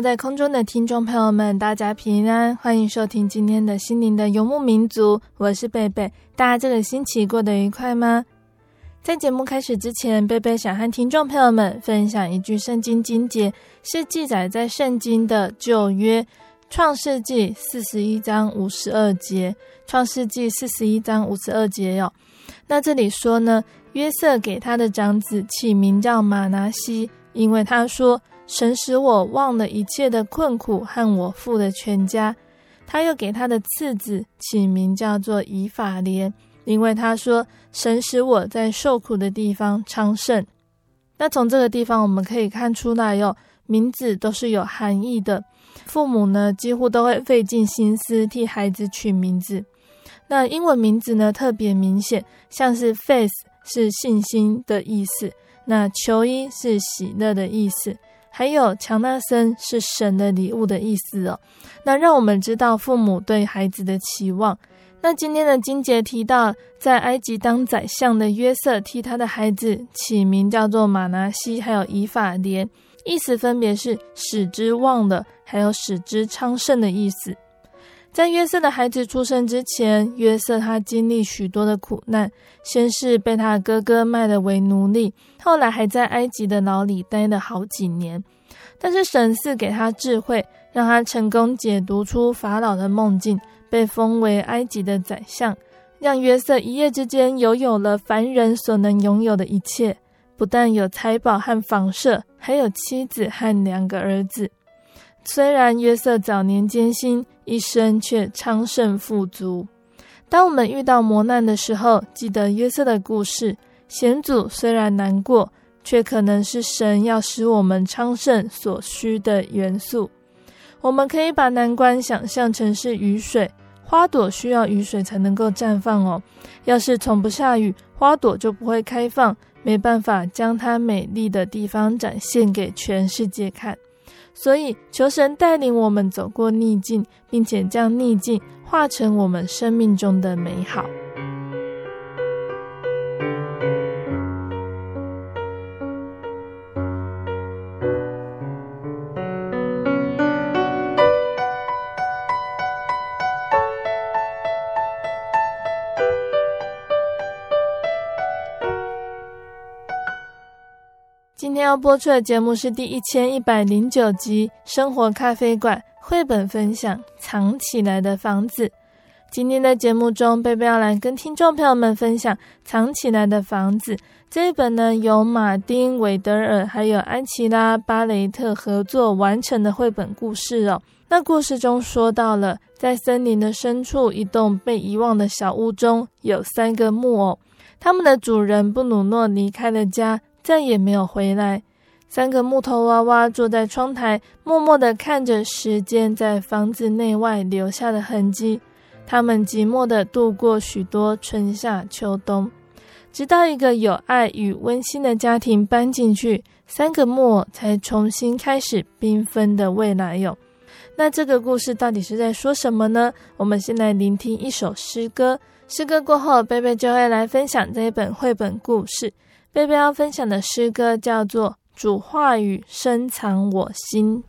在空中的听众朋友们，大家平安，欢迎收听今天的心灵的游牧民族，我是贝贝。大家这个星期过得愉快吗？在节目开始之前，贝贝想和听众朋友们分享一句圣经经节，是记载在圣经的旧约创世纪四十一章五十二节。创世纪四十一章五十二节哟。那这里说呢，约瑟给他的长子起名叫马拿西，因为他说。神使我忘了一切的困苦和我父的全家。他又给他的次子起名叫做以法莲，因为他说：“神使我在受苦的地方昌盛。”那从这个地方我们可以看出来哟，名字都是有含义的。父母呢，几乎都会费尽心思替孩子取名字。那英文名字呢，特别明显，像是 faith 是信心的意思，那球衣是喜乐的意思。还有强纳森是神的礼物的意思哦，那让我们知道父母对孩子的期望。那今天的金姐提到，在埃及当宰相的约瑟替他的孩子起名叫做马拿西，还有以法莲，意思分别是使之旺的，还有使之昌盛的意思。在约瑟的孩子出生之前，约瑟他经历许多的苦难，先是被他哥哥卖了为奴隶，后来还在埃及的牢里待了好几年。但是神赐给他智慧，让他成功解读出法老的梦境，被封为埃及的宰相，让约瑟一夜之间拥有了凡人所能拥有的一切，不但有财宝和房舍，还有妻子和两个儿子。虽然约瑟早年艰辛，一生却昌盛富足。当我们遇到磨难的时候，记得约瑟的故事。险阻虽然难过，却可能是神要使我们昌盛所需的元素。我们可以把难关想象成是雨水，花朵需要雨水才能够绽放哦。要是从不下雨，花朵就不会开放，没办法将它美丽的地方展现给全世界看。所以，求神带领我们走过逆境，并且将逆境化成我们生命中的美好。要播出的节目是第一千一百零九集《生活咖啡馆》绘本分享《藏起来的房子》。今天的节目中，贝贝要来跟听众朋友们分享《藏起来的房子》这一本呢，由马丁·韦德尔还有安琪拉·巴雷特合作完成的绘本故事哦。那故事中说到了，在森林的深处，一栋被遗忘的小屋中有三个木偶，他们的主人布鲁诺离开了家。再也没有回来。三个木头娃娃坐在窗台，默默地看着时间在房子内外留下的痕迹。他们寂寞地度过许多春夏秋冬，直到一个有爱与温馨的家庭搬进去，三个木偶才重新开始缤纷的未来哟。那这个故事到底是在说什么呢？我们先来聆听一首诗歌。诗歌过后，贝贝就会来分享这一本绘本故事。贝贝要分享的诗歌叫做《主话语深藏我心》。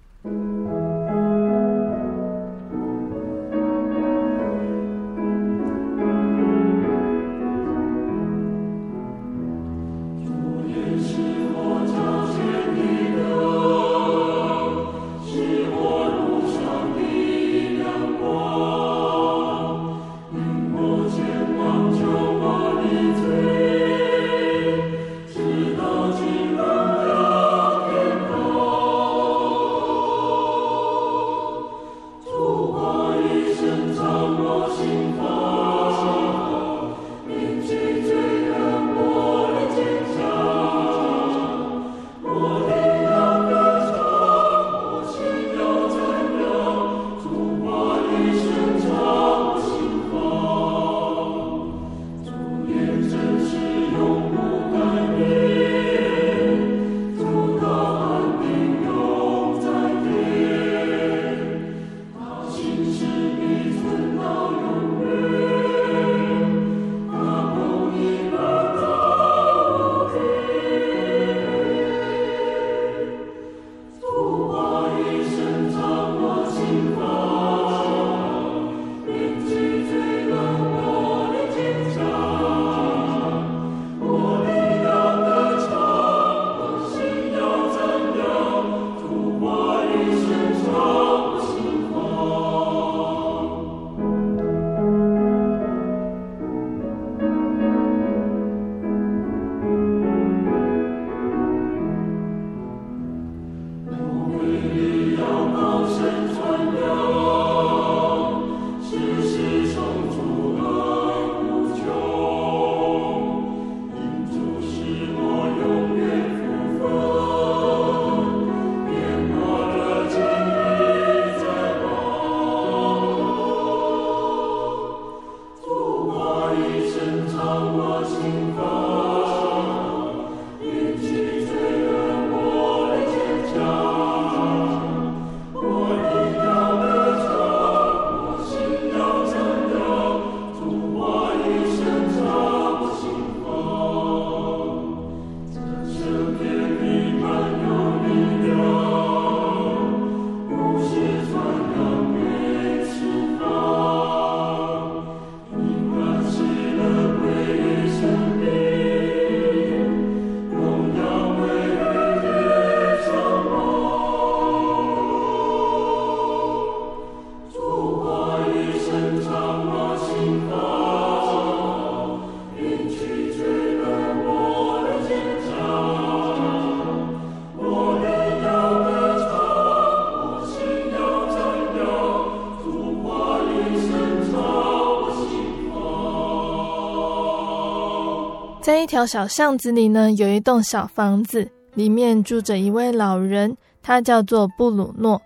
一条小巷子里呢，有一栋小房子，里面住着一位老人，他叫做布鲁诺。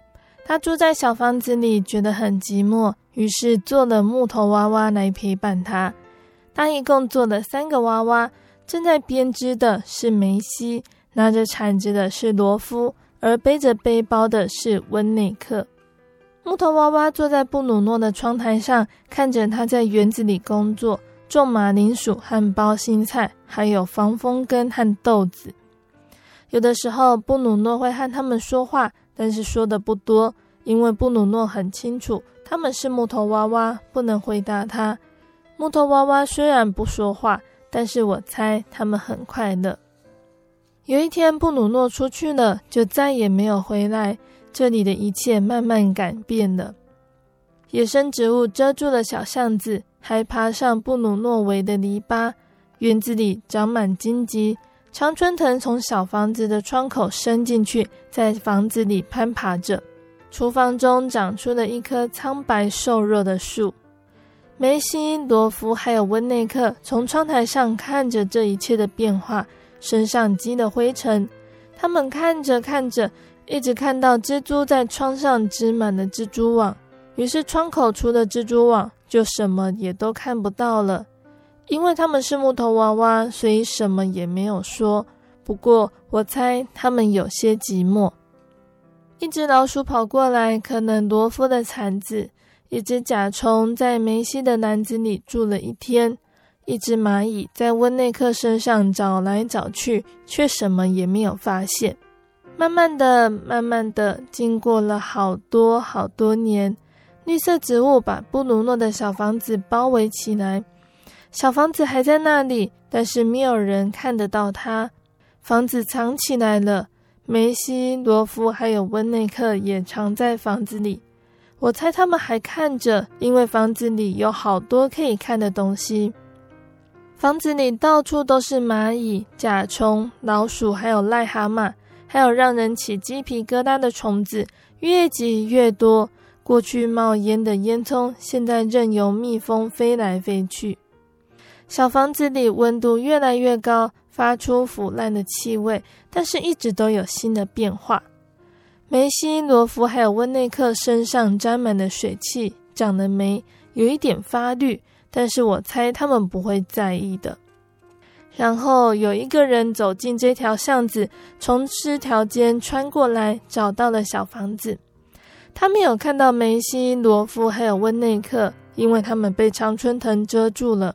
他住在小房子里，觉得很寂寞，于是做了木头娃娃来陪伴他。他一共做了三个娃娃，正在编织的是梅西，拿着铲子的是罗夫，而背着背包的是温内克。木头娃娃坐在布鲁诺的窗台上，看着他在园子里工作。种马铃薯和包心菜，还有防风根和豆子。有的时候，布鲁诺会和他们说话，但是说的不多，因为布鲁诺很清楚他们是木头娃娃，不能回答他。木头娃娃虽然不说话，但是我猜他们很快乐。有一天，布鲁诺出去了，就再也没有回来。这里的一切慢慢改变了，野生植物遮住了小巷子。还爬上布鲁诺维的篱笆，园子里长满荆棘，常春藤从小房子的窗口伸进去，在房子里攀爬着。厨房中长出了一棵苍白瘦弱的树。梅西、罗夫还有温内克从窗台上看着这一切的变化，身上积了灰尘。他们看着看着，一直看到蜘蛛在窗上织满了蜘蛛网，于是窗口除了蜘蛛网。就什么也都看不到了，因为他们是木头娃娃，所以什么也没有说。不过我猜他们有些寂寞。一只老鼠跑过来，可能罗夫的铲子；一只甲虫在梅西的篮子里住了一天，一只蚂蚁在温内克身上找来找去，却什么也没有发现。慢慢的，慢慢的，经过了好多好多年，绿色植物把布鲁诺的小房子包围起来。小房子还在那里，但是没有人看得到它。房子藏起来了，梅西、罗夫还有温内克也藏在房子里。我猜他们还看着，因为房子里有好多可以看的东西。房子里到处都是蚂蚁、甲虫、老鼠，还有癞蛤蟆，还有让人起鸡皮疙瘩的虫子，越挤越多。过去冒烟的烟囱，现在任由蜜蜂飞来飞去。小房子里温度越来越高，发出腐烂的气味，但是一直都有新的变化。梅西、罗夫还有温内克身上沾满了水汽，长了霉，有一点发绿，但是我猜他们不会在意的。然后有一个人走进这条巷子，从枝条间穿过来，找到了小房子。他没有看到梅西、罗夫还有温内克，因为他们被常春藤遮住了。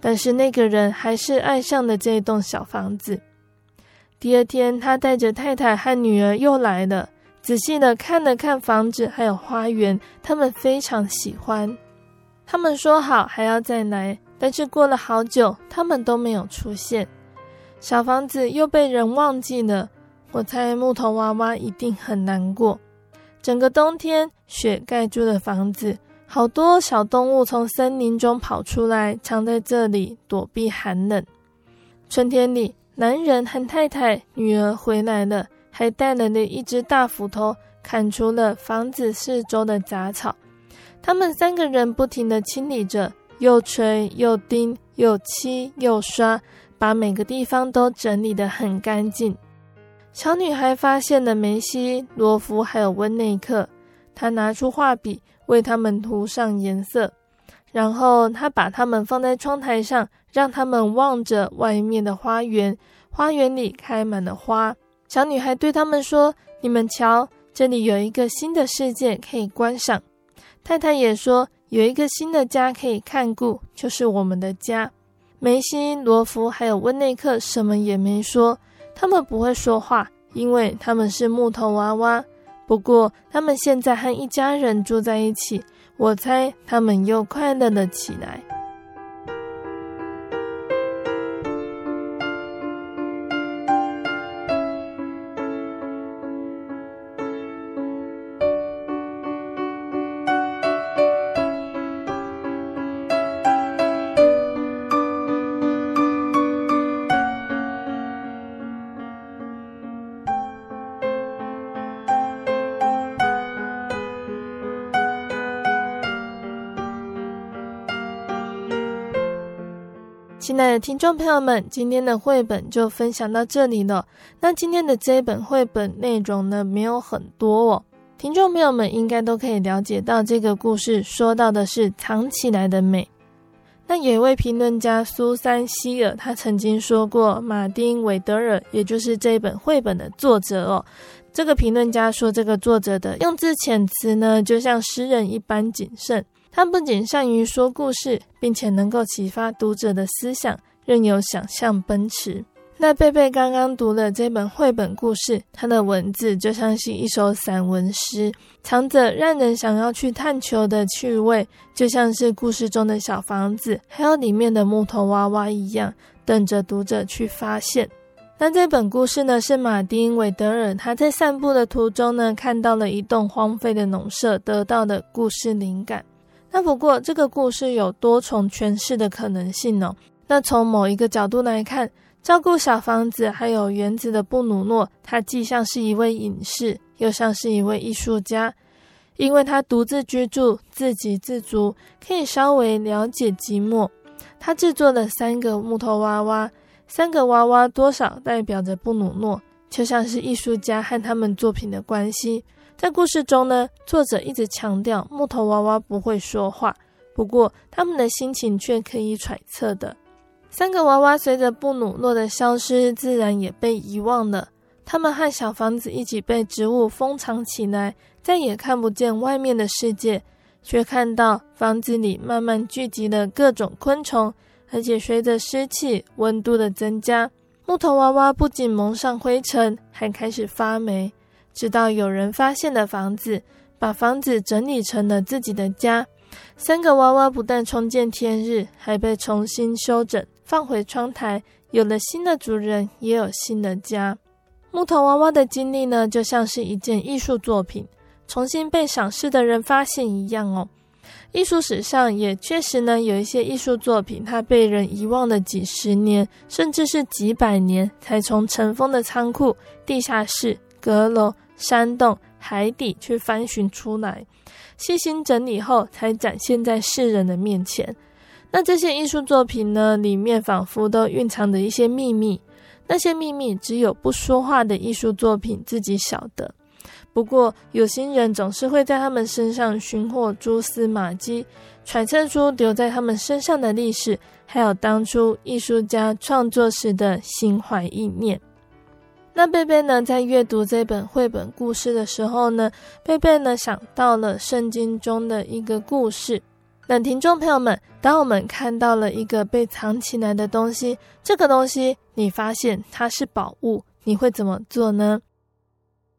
但是那个人还是爱上了这栋小房子。第二天，他带着太太和女儿又来了。仔细的看了看房子，还有花园，他们非常喜欢。他们说好还要再来，但是过了好久，他们都没有出现。小房子又被人忘记了。我猜木头娃娃一定很难过。整个冬天，雪盖住了房子，好多小动物从森林中跑出来，藏在这里躲避寒冷。春天里，男人和太太、女儿回来了。还带来了一只大斧头，砍除了房子四周的杂草。他们三个人不停地清理着，又锤又钉，又漆又刷，把每个地方都整理得很干净。小女孩发现了梅西、罗夫还有温内克，她拿出画笔为他们涂上颜色，然后她把他们放在窗台上，让他们望着外面的花园。花园里开满了花。小女孩对他们说：“你们瞧，这里有一个新的世界可以观赏。”太太也说：“有一个新的家可以看顾，就是我们的家。”梅西、罗夫还有温内克什么也没说，他们不会说话，因为他们是木头娃娃。不过，他们现在和一家人住在一起，我猜他们又快乐了起来。听众朋友们，今天的绘本就分享到这里了。那今天的这一本绘本内容呢，没有很多哦。听众朋友们应该都可以了解到，这个故事说到的是藏起来的美。那有一位评论家苏珊希尔，他曾经说过，马丁韦德尔，也就是这一本绘本的作者哦。这个评论家说，这个作者的用字遣词呢，就像诗人一般谨慎。他不仅善于说故事，并且能够启发读者的思想，任由想象奔驰。那贝贝刚刚读了这本绘本故事，它的文字就像是一首散文诗，藏着让人想要去探求的趣味，就像是故事中的小房子，还有里面的木头娃娃一样，等着读者去发现。那这本故事呢，是马丁·韦德尔他在散步的途中呢，看到了一栋荒废的农舍，得到的故事灵感。那不过，这个故事有多重诠释的可能性哦。那从某一个角度来看，照顾小房子还有园子的布鲁诺，他既像是一位隐士，又像是一位艺术家，因为他独自居住，自给自足，可以稍微了解寂寞。他制作了三个木头娃娃，三个娃娃多少代表着布鲁诺，就像是艺术家和他们作品的关系。在故事中呢，作者一直强调木头娃娃不会说话，不过他们的心情却可以揣测的。三个娃娃随着布鲁诺的消失，自然也被遗忘了。他们和小房子一起被植物封藏起来，再也看不见外面的世界。却看到房子里慢慢聚集了各种昆虫，而且随着湿气、温度的增加，木头娃娃不仅蒙上灰尘，还开始发霉。直到有人发现了房子，把房子整理成了自己的家。三个娃娃不但重见天日，还被重新修整，放回窗台，有了新的主人，也有新的家。木头娃娃的经历呢，就像是一件艺术作品，重新被赏识的人发现一样哦。艺术史上也确实呢，有一些艺术作品，它被人遗忘了几十年，甚至是几百年，才从尘封的仓库、地下室、阁楼、山洞、海底去翻寻出来，细心整理后，才展现在世人的面前。那这些艺术作品呢，里面仿佛都蕴藏着一些秘密。那些秘密只有不说话的艺术作品自己晓得。不过有心人总是会在他们身上寻获蛛丝马迹，揣测出留在他们身上的历史，还有当初艺术家创作时的心怀意念。那贝贝呢，在阅读这本绘本故事的时候呢，贝贝呢想到了圣经中的一个故事。那听众朋友们，当我们看到了一个被藏起来的东西，这个东西你发现它是宝物，你会怎么做呢？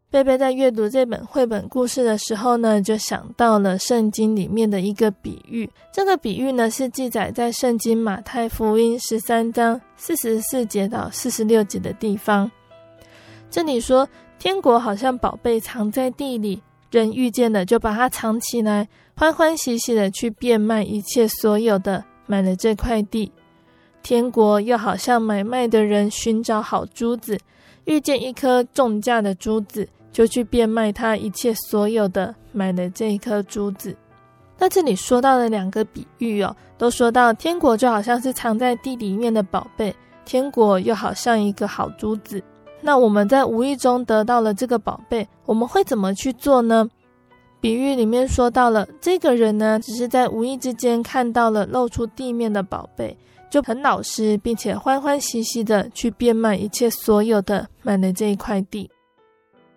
贝贝在阅读这本绘本故事的时候呢，就想到了圣经里面的一个比喻。这个比喻呢，是记载在圣经马太福音十三章四十四节到四十六节的地方。这里说，天国好像宝贝藏在地里，人遇见了就把它藏起来。欢欢喜喜的去变卖一切所有的，买了这块地。天国又好像买卖的人寻找好珠子，遇见一颗重价的珠子，就去变卖他一切所有的，买了这一颗珠子。那这里说到了两个比喻哦，都说到天国就好像是藏在地里面的宝贝，天国又好像一个好珠子。那我们在无意中得到了这个宝贝，我们会怎么去做呢？比喻里面说到了，这个人呢，只是在无意之间看到了露出地面的宝贝，就很老实，并且欢欢喜喜的去变卖一切所有的，买了这一块地。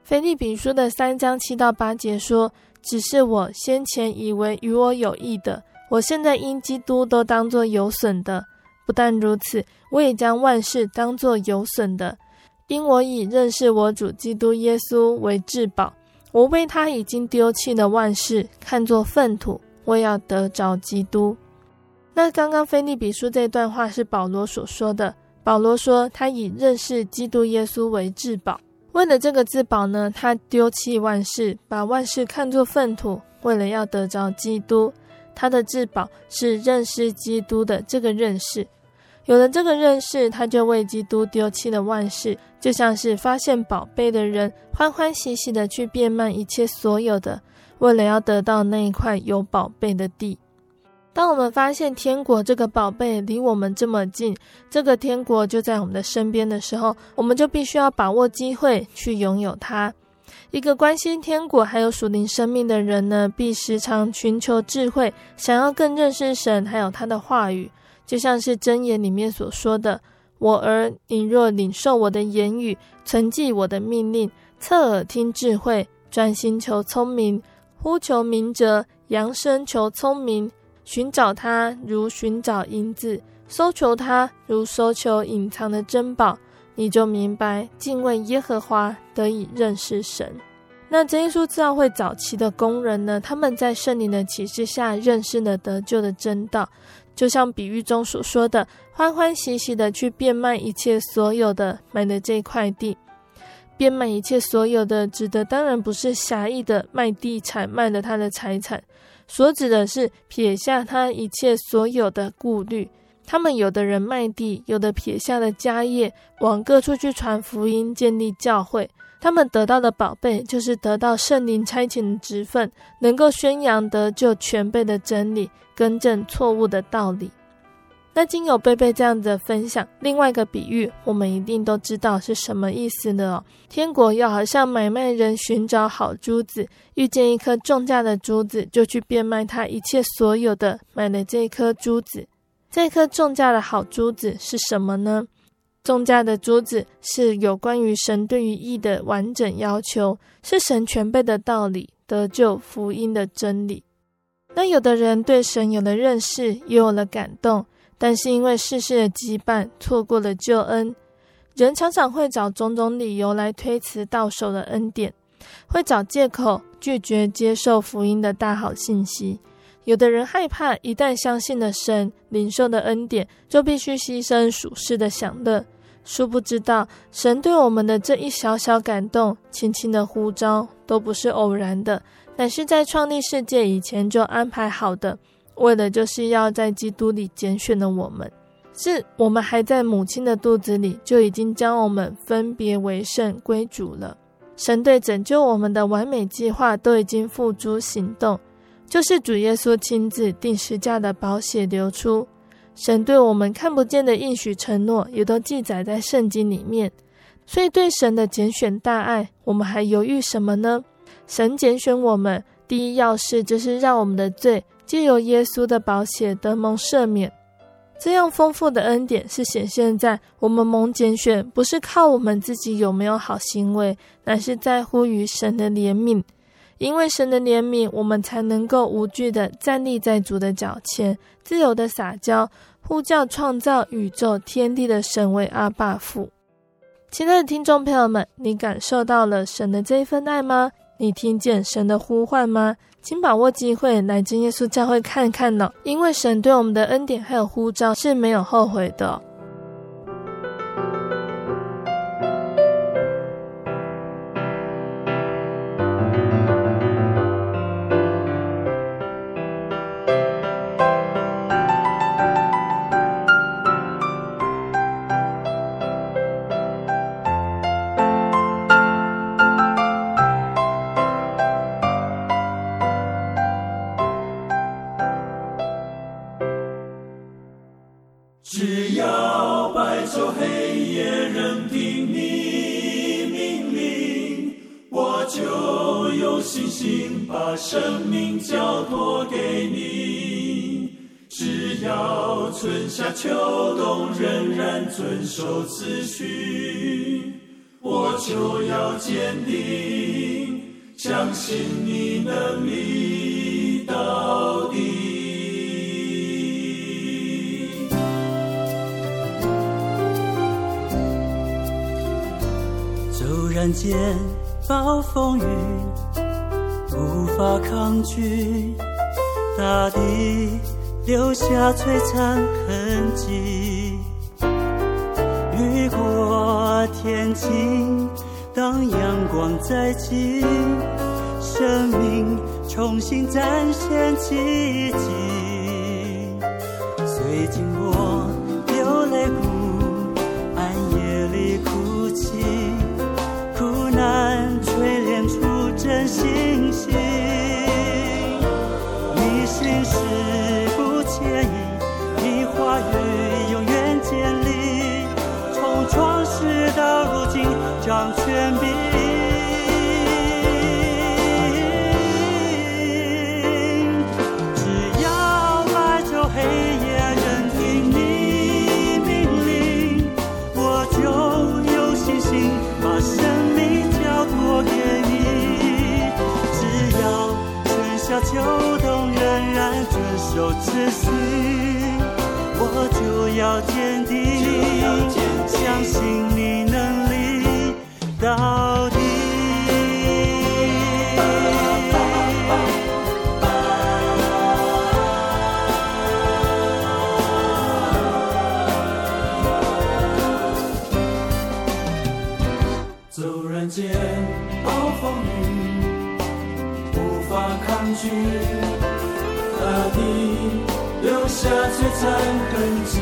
腓立比书的三章七到八节说：“只是我先前以为与我有益的，我现在因基督都当作有损的；不但如此，我也将万事当作有损的，因我以认识我主基督耶稣为至宝。”我为他已经丢弃了万事，看作粪土，我要得着基督。那刚刚腓利比书这段话是保罗所说的。保罗说他以认识基督耶稣为至宝，为了这个至宝呢，他丢弃万事，把万事看作粪土，为了要得着基督。他的至宝是认识基督的这个认识。有了这个认识，他就为基督丢弃了万事，就像是发现宝贝的人，欢欢喜喜的去变卖一切所有的，为了要得到那一块有宝贝的地。当我们发现天国这个宝贝离我们这么近，这个天国就在我们的身边的时候，我们就必须要把握机会去拥有它。一个关心天国还有属灵生命的人呢，必时常寻求智慧，想要更认识神，还有他的话语。就像是箴言里面所说的：“我儿，你若领受我的言语，存记我的命令，侧耳听智慧，专心求聪明，呼求明哲，扬声求聪明，寻找他如寻找银子，搜求他如搜求隐藏的珍宝，你就明白敬畏耶和华，得以认识神。”那真耶稣教会早期的工人呢，他们在圣灵的启示下认识了得救的真道。就像比喻中所说的，欢欢喜喜的去变卖一切所有的，买的这块地。变卖一切所有的，指的当然不是狭义的卖地产，卖了他的财产，所指的是撇下他一切所有的顾虑。他们有的人卖地，有的撇下了家业，往各处去传福音，建立教会。他们得到的宝贝，就是得到圣灵差遣的职分，能够宣扬得救全备的真理，更正错误的道理。那经有贝贝这样子的分享，另外一个比喻，我们一定都知道是什么意思的哦。天国要好像买卖人寻找好珠子，遇见一颗重价的珠子，就去变卖他一切所有的，买了这颗珠子。这颗重价的好珠子是什么呢？重价的珠子是有关于神对于义的完整要求，是神全备的道理，得救福音的真理。那有的人对神有了认识，也有了感动，但是因为世事的羁绊，错过了救恩。人常常会找种种理由来推辞到手的恩典，会找借口拒绝接受福音的大好信息。有的人害怕，一旦相信了神，领受的恩典，就必须牺牲属世的享乐。殊不知道，神对我们的这一小小感动、轻轻的呼召，都不是偶然的。乃是在创立世界以前就安排好的，为的就是要在基督里拣选了我们，是我们还在母亲的肚子里就已经将我们分别为圣归主了。神对拯救我们的完美计划都已经付诸行动，就是主耶稣亲自定时价的宝血流出。神对我们看不见的应许承诺也都记载在圣经里面，所以对神的拣选大爱，我们还犹豫什么呢？神拣选我们，第一要事就是让我们的罪借由耶稣的宝血得蒙赦免。这样丰富的恩典是显现在我们蒙拣选，不是靠我们自己有没有好行为，乃是在乎于神的怜悯。因为神的怜悯，我们才能够无惧的站立在主的脚前，自由的撒娇，呼叫创造宇宙天地的神为阿爸父。亲爱的听众朋友们，你感受到了神的这一份爱吗？你听见神的呼唤吗？请把握机会来真耶稣教会看看呢，因为神对我们的恩典还有呼召是没有后悔的。暴风雨无法抗拒，大地留下璀璨痕迹。雨过天晴，当阳光再起，生命重新展现奇迹。最近我是不介意，你话语永远坚立。从创世到如今，掌权柄，守次序，我就要坚定。相信你能力到下璀璨痕迹。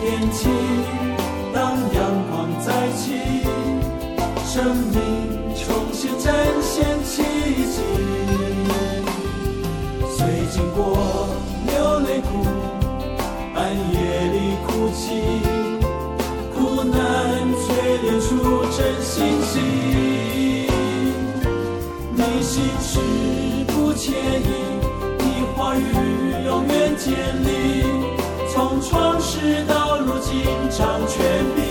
天晴，当阳光再起，生命重新展现奇迹。虽经过流泪谷，暗夜里哭泣，苦难淬炼出真信心。你心事不介意，长泉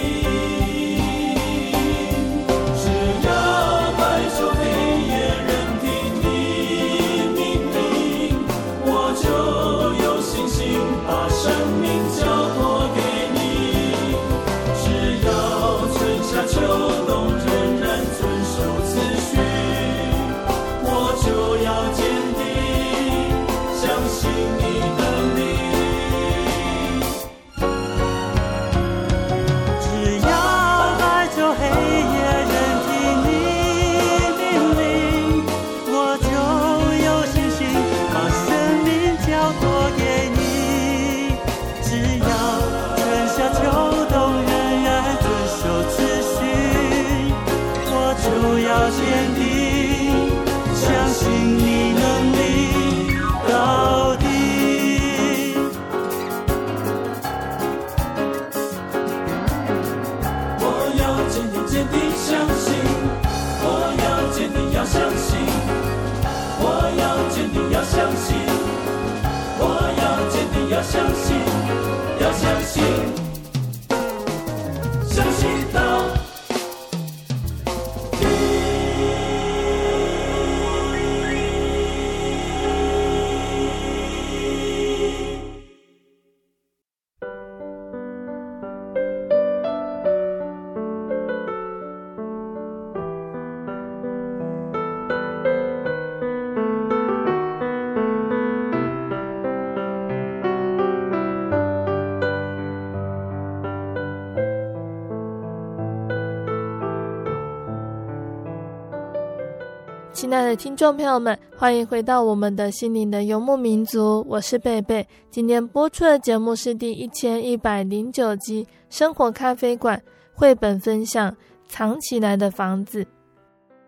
爱的听众朋友们，欢迎回到我们的心灵的游牧民族，我是贝贝。今天播出的节目是第一千一百零九集《生活咖啡馆》绘本分享《藏起来的房子》。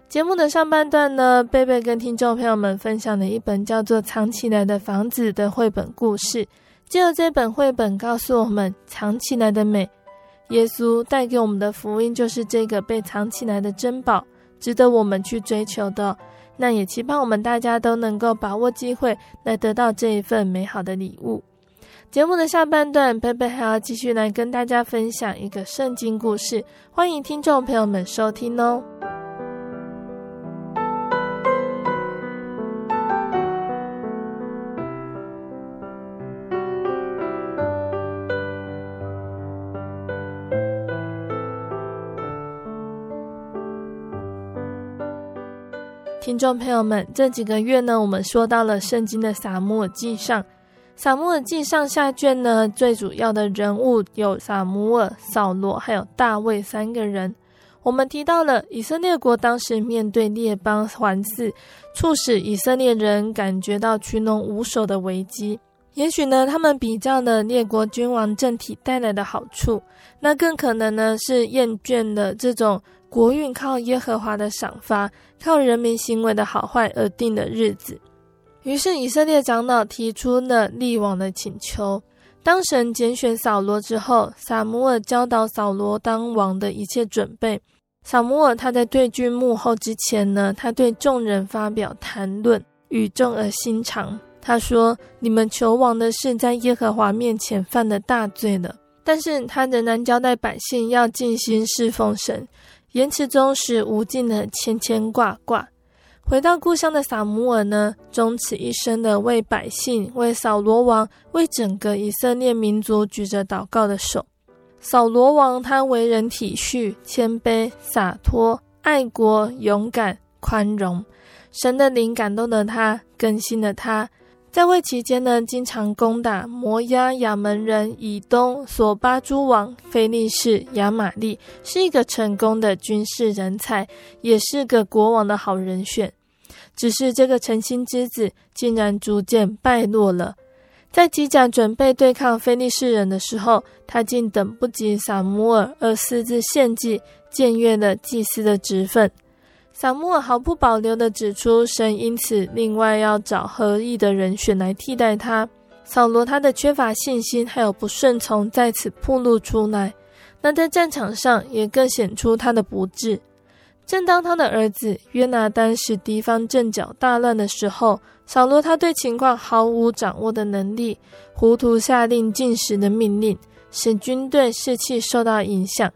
节目的上半段呢，贝贝跟听众朋友们分享了一本叫做《藏起来的房子》的绘本故事。借由这本绘本告诉我们藏起来的美，耶稣带给我们的福音就是这个被藏起来的珍宝，值得我们去追求的。那也期盼我们大家都能够把握机会来得到这一份美好的礼物。节目的下半段，贝贝还要继续来跟大家分享一个圣经故事，欢迎听众朋友们收听哦。听众朋友们，这几个月呢，我们说到了圣经的撒母耳记上，撒母耳记上下卷呢，最主要的人物有撒母耳、扫罗还有大卫三个人。我们提到了以色列国当时面对列邦环伺，促使以色列人感觉到群龙无首的危机。也许呢，他们比较了列国君王政体带来的好处，那更可能呢是厌倦了这种。国运靠耶和华的赏罚，靠人民行为的好坏而定的日子。于是以色列长老提出了立王的请求。当神拣选扫罗之后，撒母耳教导扫罗当王的一切准备。撒母耳他在对军幕后之前呢，他对众人发表谈论，语重而心长。他说：“你们求王的事，在耶和华面前犯了大罪了。”但是他仍然交代百姓要尽心侍奉神。言辞中使无尽的牵牵挂挂。回到故乡的撒母耳呢，终此一生的为百姓、为扫罗王、为整个以色列民族举着祷告的手。扫罗王他为人体恤、谦卑、洒脱、爱国、勇敢、宽容。神的灵感动了他，更新了他。在位期间呢，经常攻打摩押、亚门人、以东、索巴诸王、菲利士、亚玛利，是一个成功的军事人才，也是个国王的好人选。只是这个诚心之子，竟然逐渐败落了。在机甲准备对抗菲利士人的时候，他竟等不及撒母耳，而私自献祭，僭越了祭司的职分。撒母耳毫不保留地指出，神因此另外要找合意的人选来替代他。扫罗他的缺乏信心还有不顺从在此暴露出来，那在战场上也更显出他的不智。正当他的儿子约拿单使敌方阵脚大乱的时候，扫罗他对情况毫无掌握的能力，糊涂下令禁食的命令，使军队士气受到影响。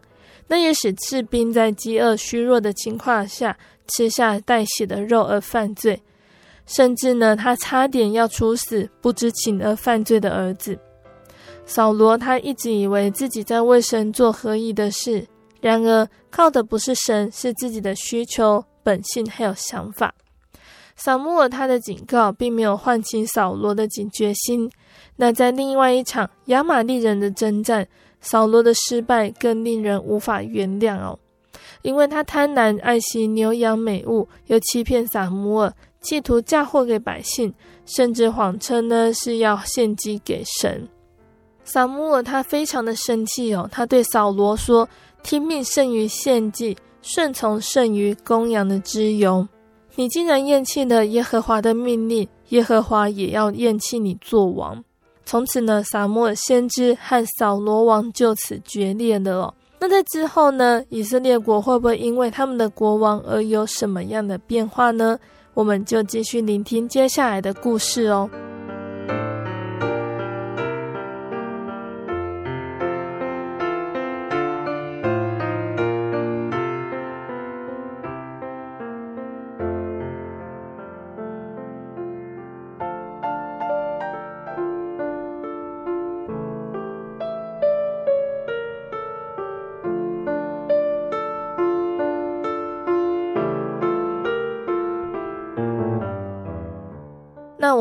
那也使士兵在饥饿虚弱的情况下吃下带血的肉而犯罪，甚至呢，他差点要处死不知情而犯罪的儿子。扫罗他一直以为自己在为神做合意的事，然而靠的不是神，是自己的需求、本性还有想法。撒母耳他的警告并没有唤起扫罗的警觉心。那在另外一场亚玛力人的征战。扫罗的失败更令人无法原谅哦，因为他贪婪爱惜牛羊美物，又欺骗撒母耳，企图嫁祸给百姓，甚至谎称呢是要献祭给神。撒母耳他非常的生气哦，他对扫罗说：“听命胜于献祭，顺从胜于公羊的脂油。你既然厌弃了耶和华的命令，耶和华也要厌弃你做王。”从此呢，撒母尔先知和扫罗王就此决裂了哦。那在之后呢，以色列国会不会因为他们的国王而有什么样的变化呢？我们就继续聆听接下来的故事哦。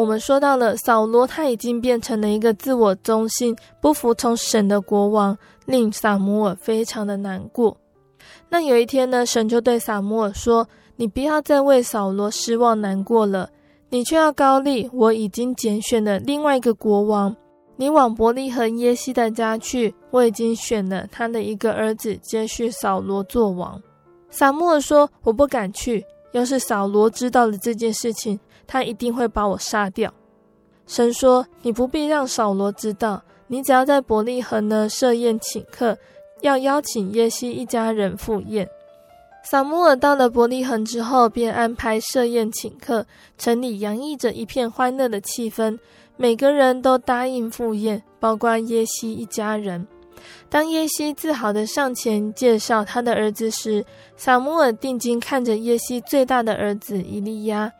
我们说到了扫罗，他已经变成了一个自我中心、不服从神的国王，令撒母耳非常的难过。那有一天呢，神就对撒母耳说：“你不要再为扫罗失望难过了，你却要高丽我已经拣选了另外一个国王。你往伯利恒耶西的家去，我已经选了他的一个儿子接续扫罗做王。”撒母耳说：“我不敢去，要是扫罗知道了这件事情。”他一定会把我杀掉。神说：“你不必让扫罗知道，你只要在伯利恒呢设宴请客，要邀请耶西一家人赴宴。”撒母耳到了伯利恒之后，便安排设宴请客，城里洋溢着一片欢乐的气氛，每个人都答应赴宴，包括耶西一家人。当耶西自豪地上前介绍他的儿子时，撒母耳定睛看着耶西最大的儿子以利押。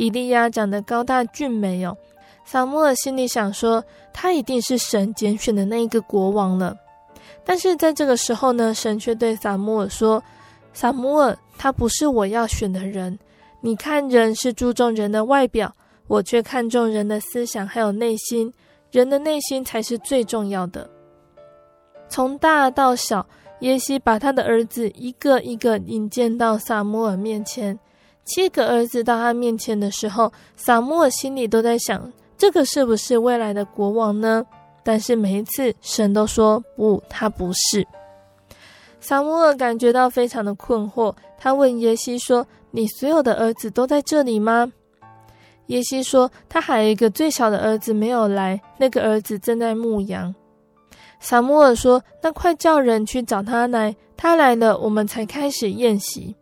以利亚长得高大俊美哦，撒母尔心里想说，他一定是神拣选的那一个国王了。但是在这个时候呢，神却对撒母尔说：“撒母尔，他不是我要选的人。你看人是注重人的外表，我却看重人的思想还有内心，人的内心才是最重要的。”从大到小，耶西把他的儿子一个一个引荐到撒母尔面前。七个儿子到他面前的时候，撒母耳心里都在想：这个是不是未来的国王呢？但是每一次神都说不，他不是。撒母耳感觉到非常的困惑，他问耶西说：“你所有的儿子都在这里吗？”耶西说：“他还有一个最小的儿子没有来，那个儿子正在牧羊。”撒母耳说：“那快叫人去找他来，他来了，我们才开始宴席。”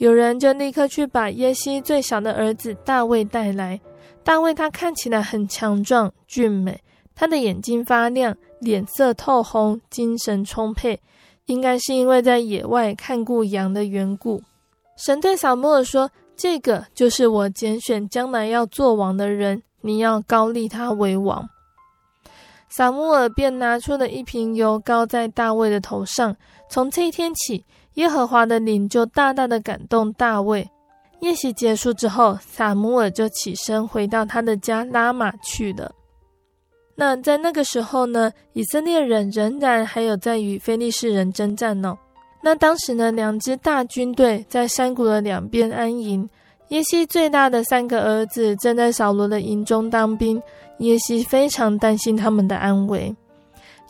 有人就立刻去把耶西最小的儿子大卫带来。大卫他看起来很强壮俊美，他的眼睛发亮，脸色透红，精神充沛，应该是因为在野外看顾羊的缘故。神对撒母耳说：“这个就是我拣选将来要做王的人，你要膏立他为王。”撒母耳便拿出了一瓶油，膏在大卫的头上。从这一天起，耶和华的灵就大大的感动大卫。宴席结束之后，撒母耳就起身回到他的家拉玛去了。那在那个时候呢，以色列人仍然还有在与非利士人征战呢。那当时呢，两支大军队在山谷的两边安营。耶西最大的三个儿子正在扫罗的营中当兵。耶西非常担心他们的安危。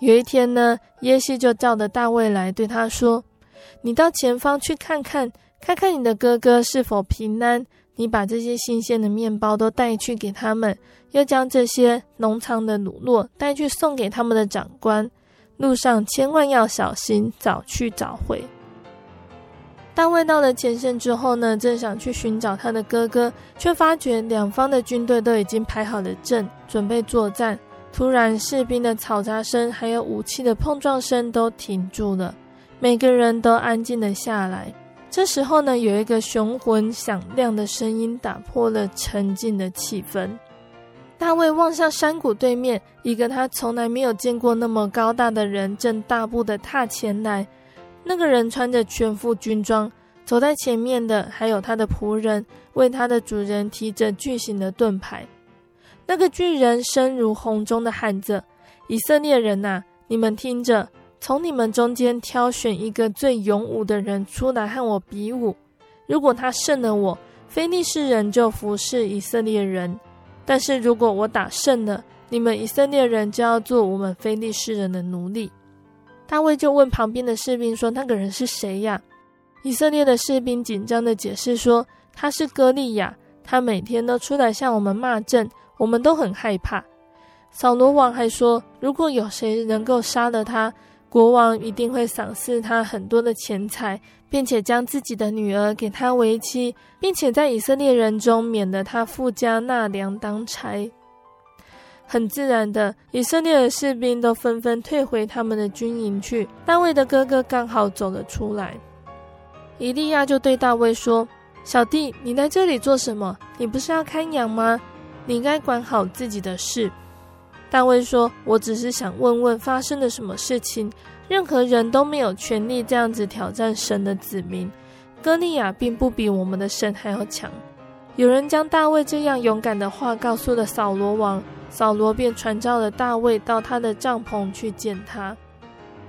有一天呢，耶西就叫着大卫来，对他说。你到前方去看看，看看你的哥哥是否平安。你把这些新鲜的面包都带去给他们，又将这些农场的乳酪带去送给他们的长官。路上千万要小心，早去早回。大卫到了前线之后呢，正想去寻找他的哥哥，却发觉两方的军队都已经排好了阵，准备作战。突然，士兵的嘈杂声还有武器的碰撞声都停住了。每个人都安静了下来。这时候呢，有一个雄浑响亮的声音打破了沉静的气氛。大卫望向山谷对面，一个他从来没有见过那么高大的人正大步的踏前来。那个人穿着全副军装，走在前面的还有他的仆人，为他的主人提着巨型的盾牌。那个巨人声如洪钟的喊着：“以色列人呐，你们听着！”从你们中间挑选一个最勇武的人出来和我比武。如果他胜了我，非利士人就服侍以色列人；但是如果我打胜了，你们以色列人就要做我们非利士人的奴隶。大卫就问旁边的士兵说：“那个人是谁呀？”以色列的士兵紧张地解释说：“他是歌利亚，他每天都出来向我们骂阵，我们都很害怕。”扫罗王还说：“如果有谁能够杀了他，”国王一定会赏赐他很多的钱财，并且将自己的女儿给他为妻，并且在以色列人中免得他附加纳粮当差。很自然的，以色列的士兵都纷纷退回他们的军营去。大卫的哥哥刚好走了出来，以利亚就对大卫说：“小弟，你来这里做什么？你不是要看羊吗？你应该管好自己的事。”大卫说：“我只是想问问发生了什么事情。任何人都没有权利这样子挑战神的子民。歌利亚并不比我们的神还要强。”有人将大卫这样勇敢的话告诉了扫罗王，扫罗便传召了大卫到他的帐篷去见他。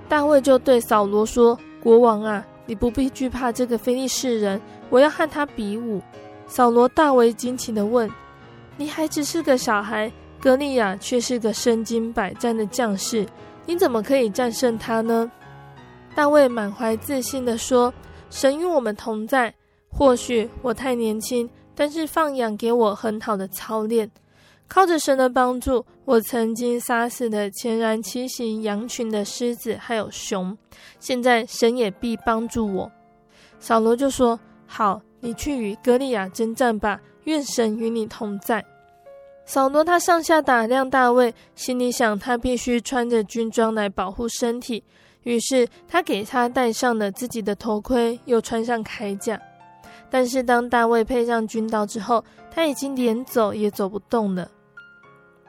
大卫就对扫罗说：“国王啊，你不必惧怕这个非利士人，我要和他比武。”扫罗大为惊奇的问：“你还只是个小孩，歌利亚却是个身经百战的将士，你怎么可以战胜他呢？”大卫满怀自信地说：“神与我们同在。或许我太年轻，但是放养给我很好的操练。靠着神的帮助，我曾经杀死的全然栖息羊群的狮子还有熊。现在神也必帮助我。”扫罗就说：“好，你去与歌利亚征战吧，愿神与你同在。”扫罗他上下打量大卫，心里想：他必须穿着军装来保护身体。于是他给他戴上了自己的头盔，又穿上铠甲。但是当大卫配上军刀之后，他已经连走也走不动了。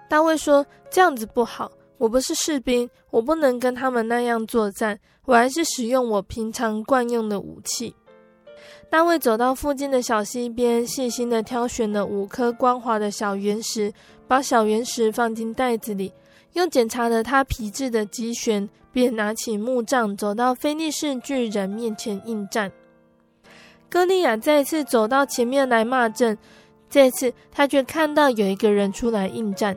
大卫说：“这样子不好，我不是士兵，我不能跟他们那样作战，我还是使用我平常惯用的武器。”大卫走到附近的小溪边，细心地挑选了五颗光滑的小圆石，把小圆石放进袋子里，又检查了他皮质的机旋。便拿起木杖，走到菲利士巨人面前应战。歌利亚再次走到前面来骂阵，这次他却看到有一个人出来应战。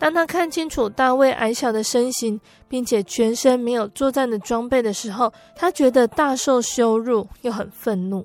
当他看清楚大卫矮小的身形，并且全身没有作战的装备的时候，他觉得大受羞辱，又很愤怒。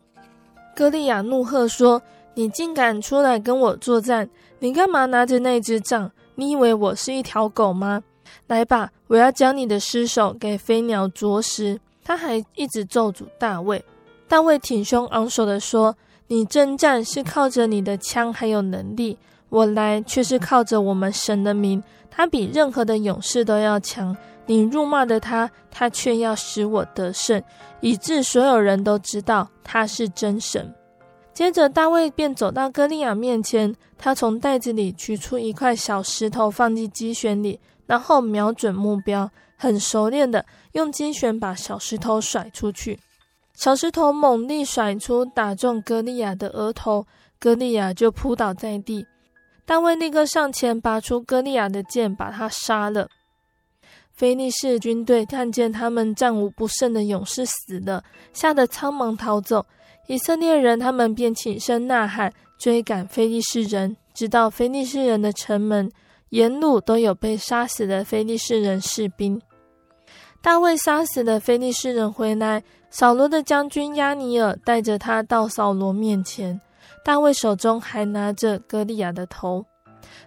歌利亚怒喝说：“你竟敢出来跟我作战？你干嘛拿着那支杖？你以为我是一条狗吗？”来吧，我要将你的尸首给飞鸟啄食。他还一直咒诅大卫。大卫挺胸昂首地说：“你征战是靠着你的枪还有能力，我来却是靠着我们神的名。他比任何的勇士都要强。你辱骂的他，他却要使我得胜，以致所有人都知道他是真神。”接着，大卫便走到歌利亚面前，他从袋子里取出一块小石头，放进机旋里。然后瞄准目标，很熟练的用机旋把小石头甩出去。小石头猛力甩出，打中歌利亚的额头，歌利亚就扑倒在地。大卫立刻上前拔出歌利亚的剑，把他杀了。非利士军队看见他们战无不胜的勇士死了，吓得仓忙逃走。以色列人他们便起身呐喊，追赶非利士人，直到非利士人的城门。沿路都有被杀死的非利士人士兵。大卫杀死了非利士人回来，扫罗的将军押尼尔带着他到扫罗面前。大卫手中还拿着歌利亚的头。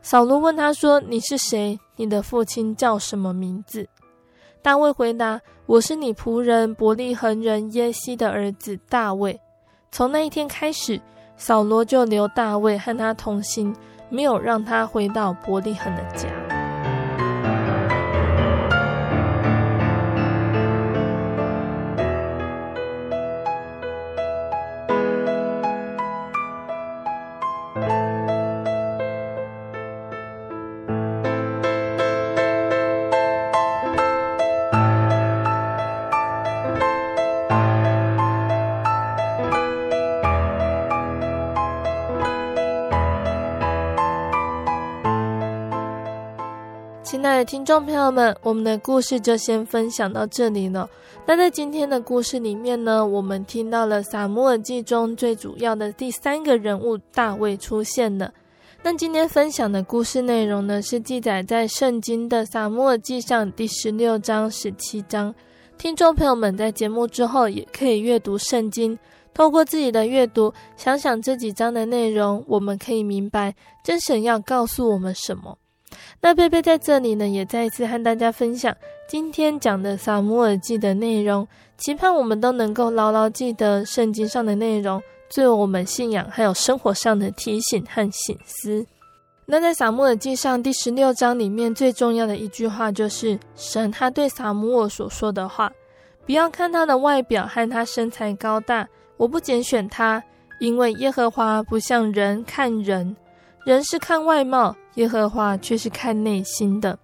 扫罗问他说：“你是谁？你的父亲叫什么名字？”大卫回答：“我是你仆人伯利恒人耶西的儿子大卫。”从那一天开始，扫罗就留大卫和他同行。没有让他回到伯利恒的家。听众朋友们，我们的故事就先分享到这里了。那在今天的故事里面呢，我们听到了撒母耳记中最主要的第三个人物大卫出现了。那今天分享的故事内容呢，是记载在圣经的撒母耳记上第十六章、十七章。听众朋友们在节目之后也可以阅读圣经，透过自己的阅读，想想这几章的内容，我们可以明白真神要告诉我们什么。那贝贝在这里呢，也再一次和大家分享今天讲的撒母耳记的内容，期盼我们都能够牢牢记得圣经上的内容，作为我们信仰还有生活上的提醒和省思。那在撒母耳记上第十六章里面最重要的一句话，就是神他对撒母耳所说的话：不要看他的外表和他身材高大，我不拣选他，因为耶和华不像人看人。人是看外貌，耶和华却是看内心的。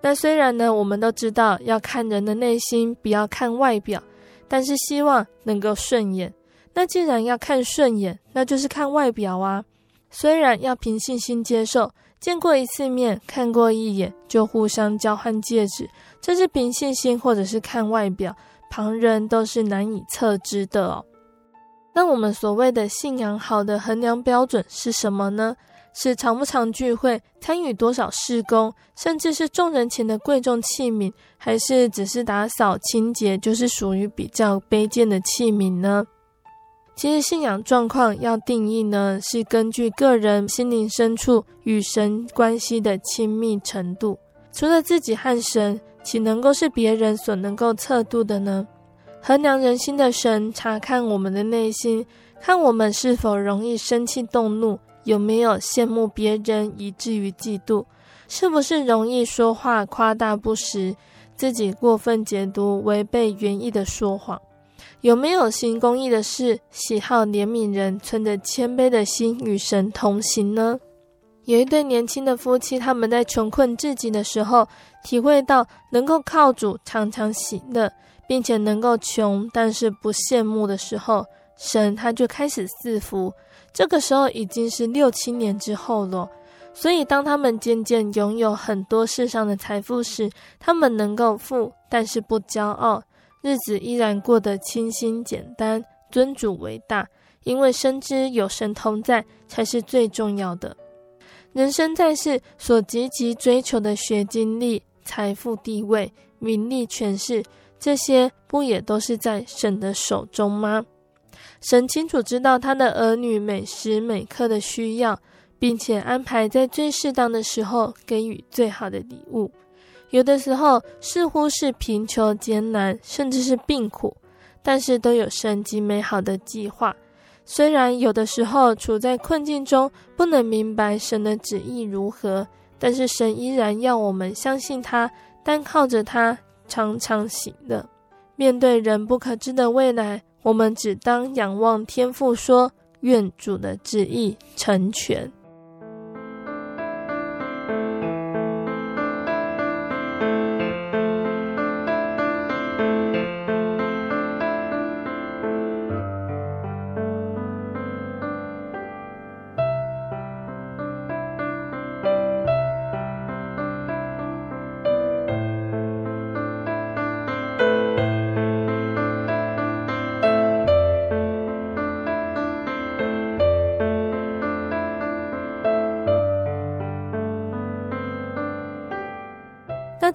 那虽然呢，我们都知道要看人的内心，不要看外表，但是希望能够顺眼。那既然要看顺眼，那就是看外表啊。虽然要凭信心接受，见过一次面，看过一眼就互相交换戒指，这是凭信心或者是看外表，旁人都是难以测知的哦。那我们所谓的信仰好的衡量标准是什么呢？是常不常聚会，参与多少事工，甚至是众人前的贵重器皿，还是只是打扫清洁，就是属于比较卑贱的器皿呢？其实信仰状况要定义呢，是根据个人心灵深处与神关系的亲密程度。除了自己和神，岂能够是别人所能够测度的呢？衡量人心的神，查看我们的内心，看我们是否容易生气动怒，有没有羡慕别人以至于嫉妒，是不是容易说话夸大不实，自己过分解读违背原意的说谎。有没有行公益的事，喜好怜悯人，存着谦卑的心与神同行呢？有一对年轻的夫妻，他们在穷困至极的时候，体会到能够靠主常常喜乐，并且能够穷但是不羡慕的时候，神他就开始赐福。这个时候已经是六七年之后了，所以当他们渐渐拥有很多世上的财富时，他们能够富，但是不骄傲。日子依然过得清新简单，尊主为大，因为深知有神同在才是最重要的。人生在世所积极追求的学经历、财富、地位、名利、权势，这些不也都是在神的手中吗？神清楚知道他的儿女每时每刻的需要，并且安排在最适当的时候给予最好的礼物。有的时候似乎是贫穷艰难，甚至是病苦，但是都有神极美好的计划。虽然有的时候处在困境中，不能明白神的旨意如何，但是神依然要我们相信他，单靠着他常常喜乐。面对人不可知的未来，我们只当仰望天父，说：愿主的旨意成全。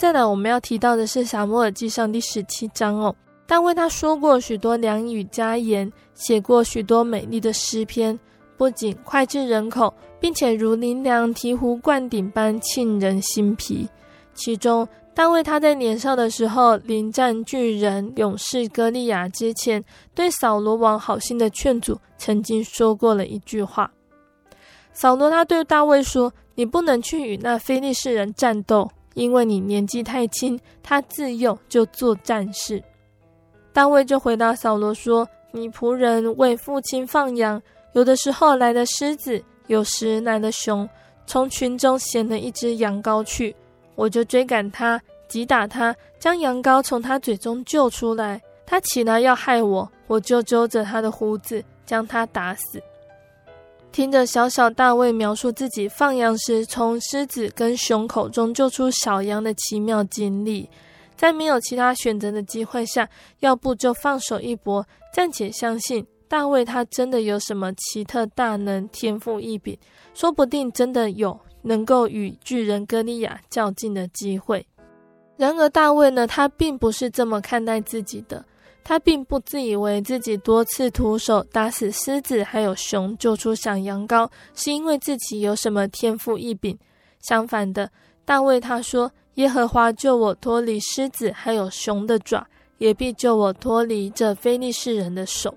再来，我们要提到的是《撒母耳记上》第十七章哦。大卫他说过许多良语佳言，写过许多美丽的诗篇，不仅脍炙人口，并且如林良、醍醐灌顶般沁人心脾。其中，大卫他在年少的时候，临战巨人勇士歌利亚之前，对扫罗王好心的劝阻，曾经说过了一句话：扫罗他对大卫说：“你不能去与那非利士人战斗。”因为你年纪太轻，他自幼就做战士。大卫就回答扫罗说：“你仆人为父亲放羊，有的时候来了狮子，有时来了熊，从群中衔了一只羊羔去，我就追赶他，击打他，将羊羔从他嘴中救出来。他起来要害我，我就揪着他的胡子，将他打死。”听着小小大卫描述自己放羊时从狮子跟熊口中救出小羊的奇妙经历，在没有其他选择的机会下，要不就放手一搏，暂且相信大卫他真的有什么奇特大能、天赋异禀，说不定真的有能够与巨人歌利亚较劲的机会。然而大卫呢，他并不是这么看待自己的。他并不自以为自己多次徒手打死狮子，还有熊，救出小羊羔，是因为自己有什么天赋异禀。相反的，大卫他说：“耶和华救我脱离狮子还有熊的爪，也必救我脱离这非利士人的手。”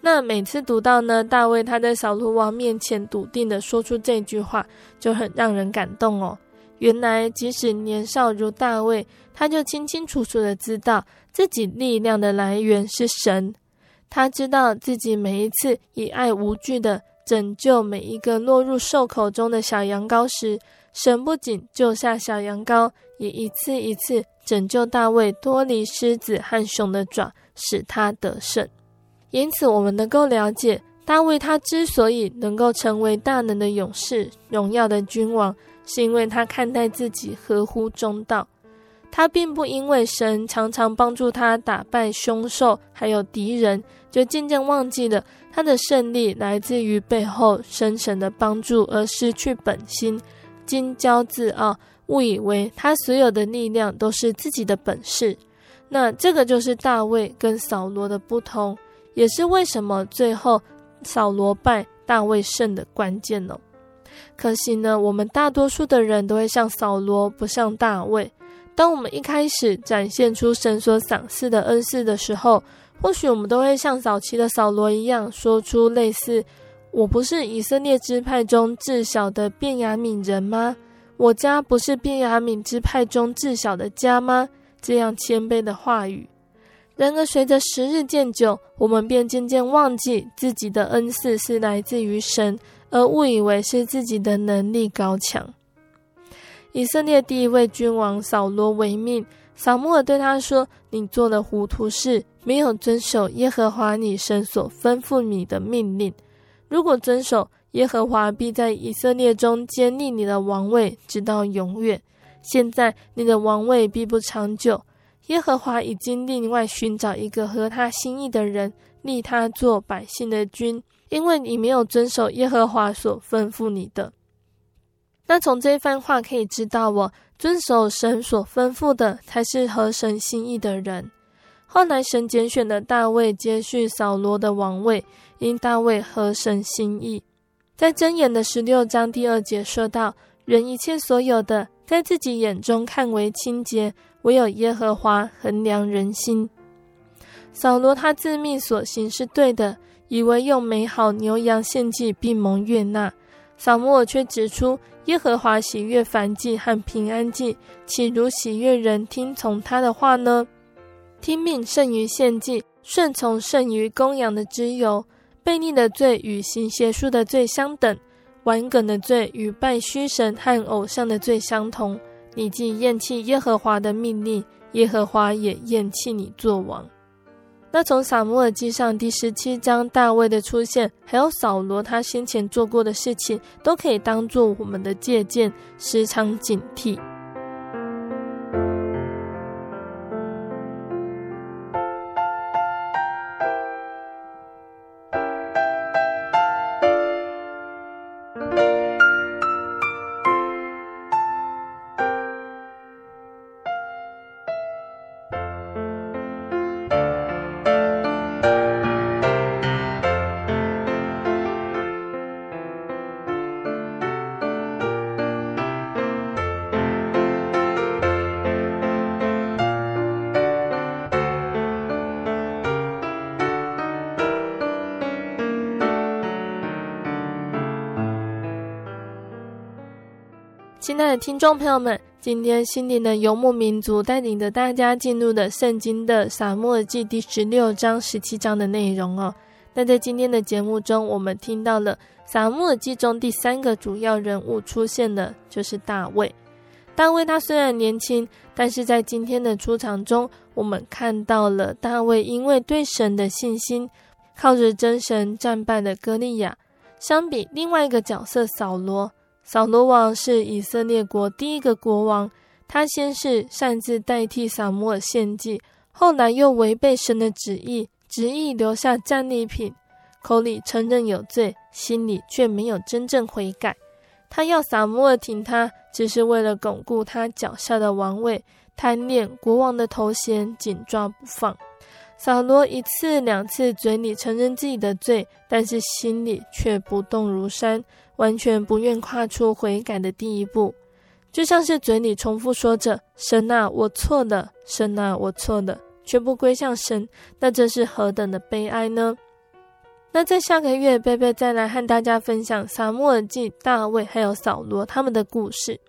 那每次读到呢，大卫他在扫罗王面前笃定的说出这句话，就很让人感动哦。原来，即使年少如大卫，他就清清楚楚的知道自己力量的来源是神。他知道自己每一次以爱无惧的拯救每一个落入兽口中的小羊羔时，神不仅救下小羊羔，也一次一次拯救大卫脱离狮子和熊的爪，使他得胜。因此，我们能够了解大卫他之所以能够成为大能的勇士、荣耀的君王，是因为他看待自己合乎中道。他并不因为神常常帮助他打败凶兽还有敌人，就渐渐忘记了他的胜利来自于背后深神的帮助，而失去本心，矜骄自傲，误以为他所有的力量都是自己的本事。那这个就是大卫跟扫罗的不同。也是为什么最后扫罗败，大卫胜的关键呢？可惜呢，我们大多数的人都会像扫罗，不像大卫。当我们一开始展现出神所赏赐的恩赐的时候，或许我们都会像早期的扫罗一样，说出类似“我不是以色列支派中至小的便雅悯人吗？我家不是便雅悯支派中至小的家吗？”这样谦卑的话语。然而，随着时日渐久，我们便渐渐忘记自己的恩赐是来自于神，而误以为是自己的能力高强。以色列第一位君王扫罗违命，撒母耳对他说：“你做了糊涂事，没有遵守耶和华你神所吩咐你的命令。如果遵守，耶和华必在以色列中坚立你的王位，直到永远。现在你的王位必不长久。”耶和华已经另外寻找一个合他心意的人，立他做百姓的君，因为你没有遵守耶和华所吩咐你的。那从这番话可以知道，我遵守神所吩咐的，才是合神心意的人。后来神拣选的大卫接续扫罗的王位，因大卫合神心意。在箴言的十六章第二节说道：“人一切所有的，在自己眼中看为清洁。”唯有耶和华衡量人心。扫罗他自命所行是对的，以为用美好牛羊献祭必蒙悦纳。撒母耳却指出，耶和华喜悦燔祭和平安祭，岂如喜悦人听从他的话呢？听命胜于献祭，顺从胜于供羊的脂油。悖逆的罪与行邪术的罪相等，顽梗的罪与拜虚神和偶像的罪相同。你既厌弃耶和华的命令，耶和华也厌弃你作王。那从撒母耳记上第十七章大卫的出现，还有扫罗他先前做过的事情，都可以当做我们的借鉴，时常警惕。听众朋友们，今天心灵的游牧民族带领着大家进入了圣经的撒母耳记第十六章、十七章的内容哦。那在今天的节目中，我们听到了撒母耳记中第三个主要人物出现的，就是大卫。大卫他虽然年轻，但是在今天的出场中，我们看到了大卫因为对神的信心，靠着真神战败了歌利亚。相比另外一个角色扫罗。扫罗王是以色列国第一个国王，他先是擅自代替撒母耳献祭，后来又违背神的旨意，执意留下战利品，口里承认有罪，心里却没有真正悔改。他要撒母耳挺他，只是为了巩固他脚下的王位，贪恋国王的头衔，紧抓不放。扫罗一次两次嘴里承认自己的罪，但是心里却不动如山。完全不愿跨出悔改的第一步，就像是嘴里重复说着“神啊，我错了，神啊，我错了”，却不归向神，那这是何等的悲哀呢？那在下个月，贝贝再来和大家分享撒母耳记、大卫还有扫罗他们的故事。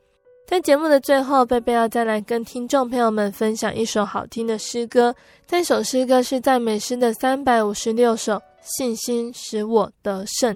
在节目的最后，贝贝要再来跟听众朋友们分享一首好听的诗歌。这首诗歌是赞美诗的三百五十六首，《信心使我得胜》。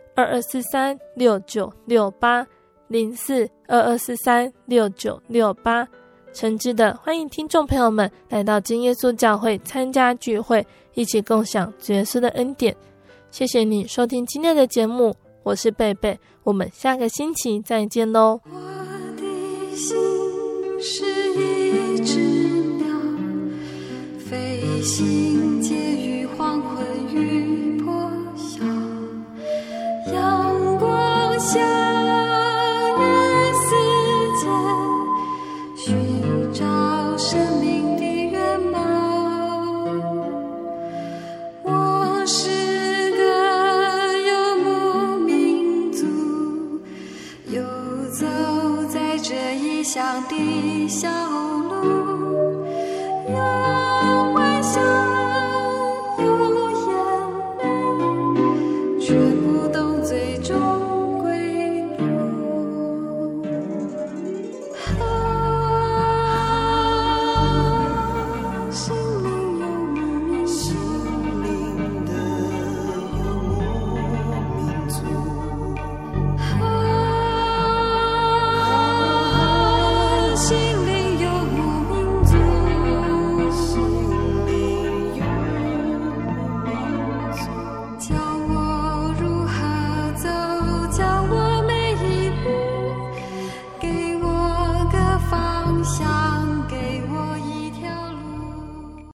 二二四三六九六八零四二二四三六九六八，诚挚的欢迎听众朋友们来到真耶稣教会参加聚会，一起共享主耶稣的恩典。谢谢你收听今天的节目，我是贝贝，我们下个星期再见喽。我的心是一只鸟，飞行校园世界，寻找生命的我是个游牧民族，游走在这异乡的小。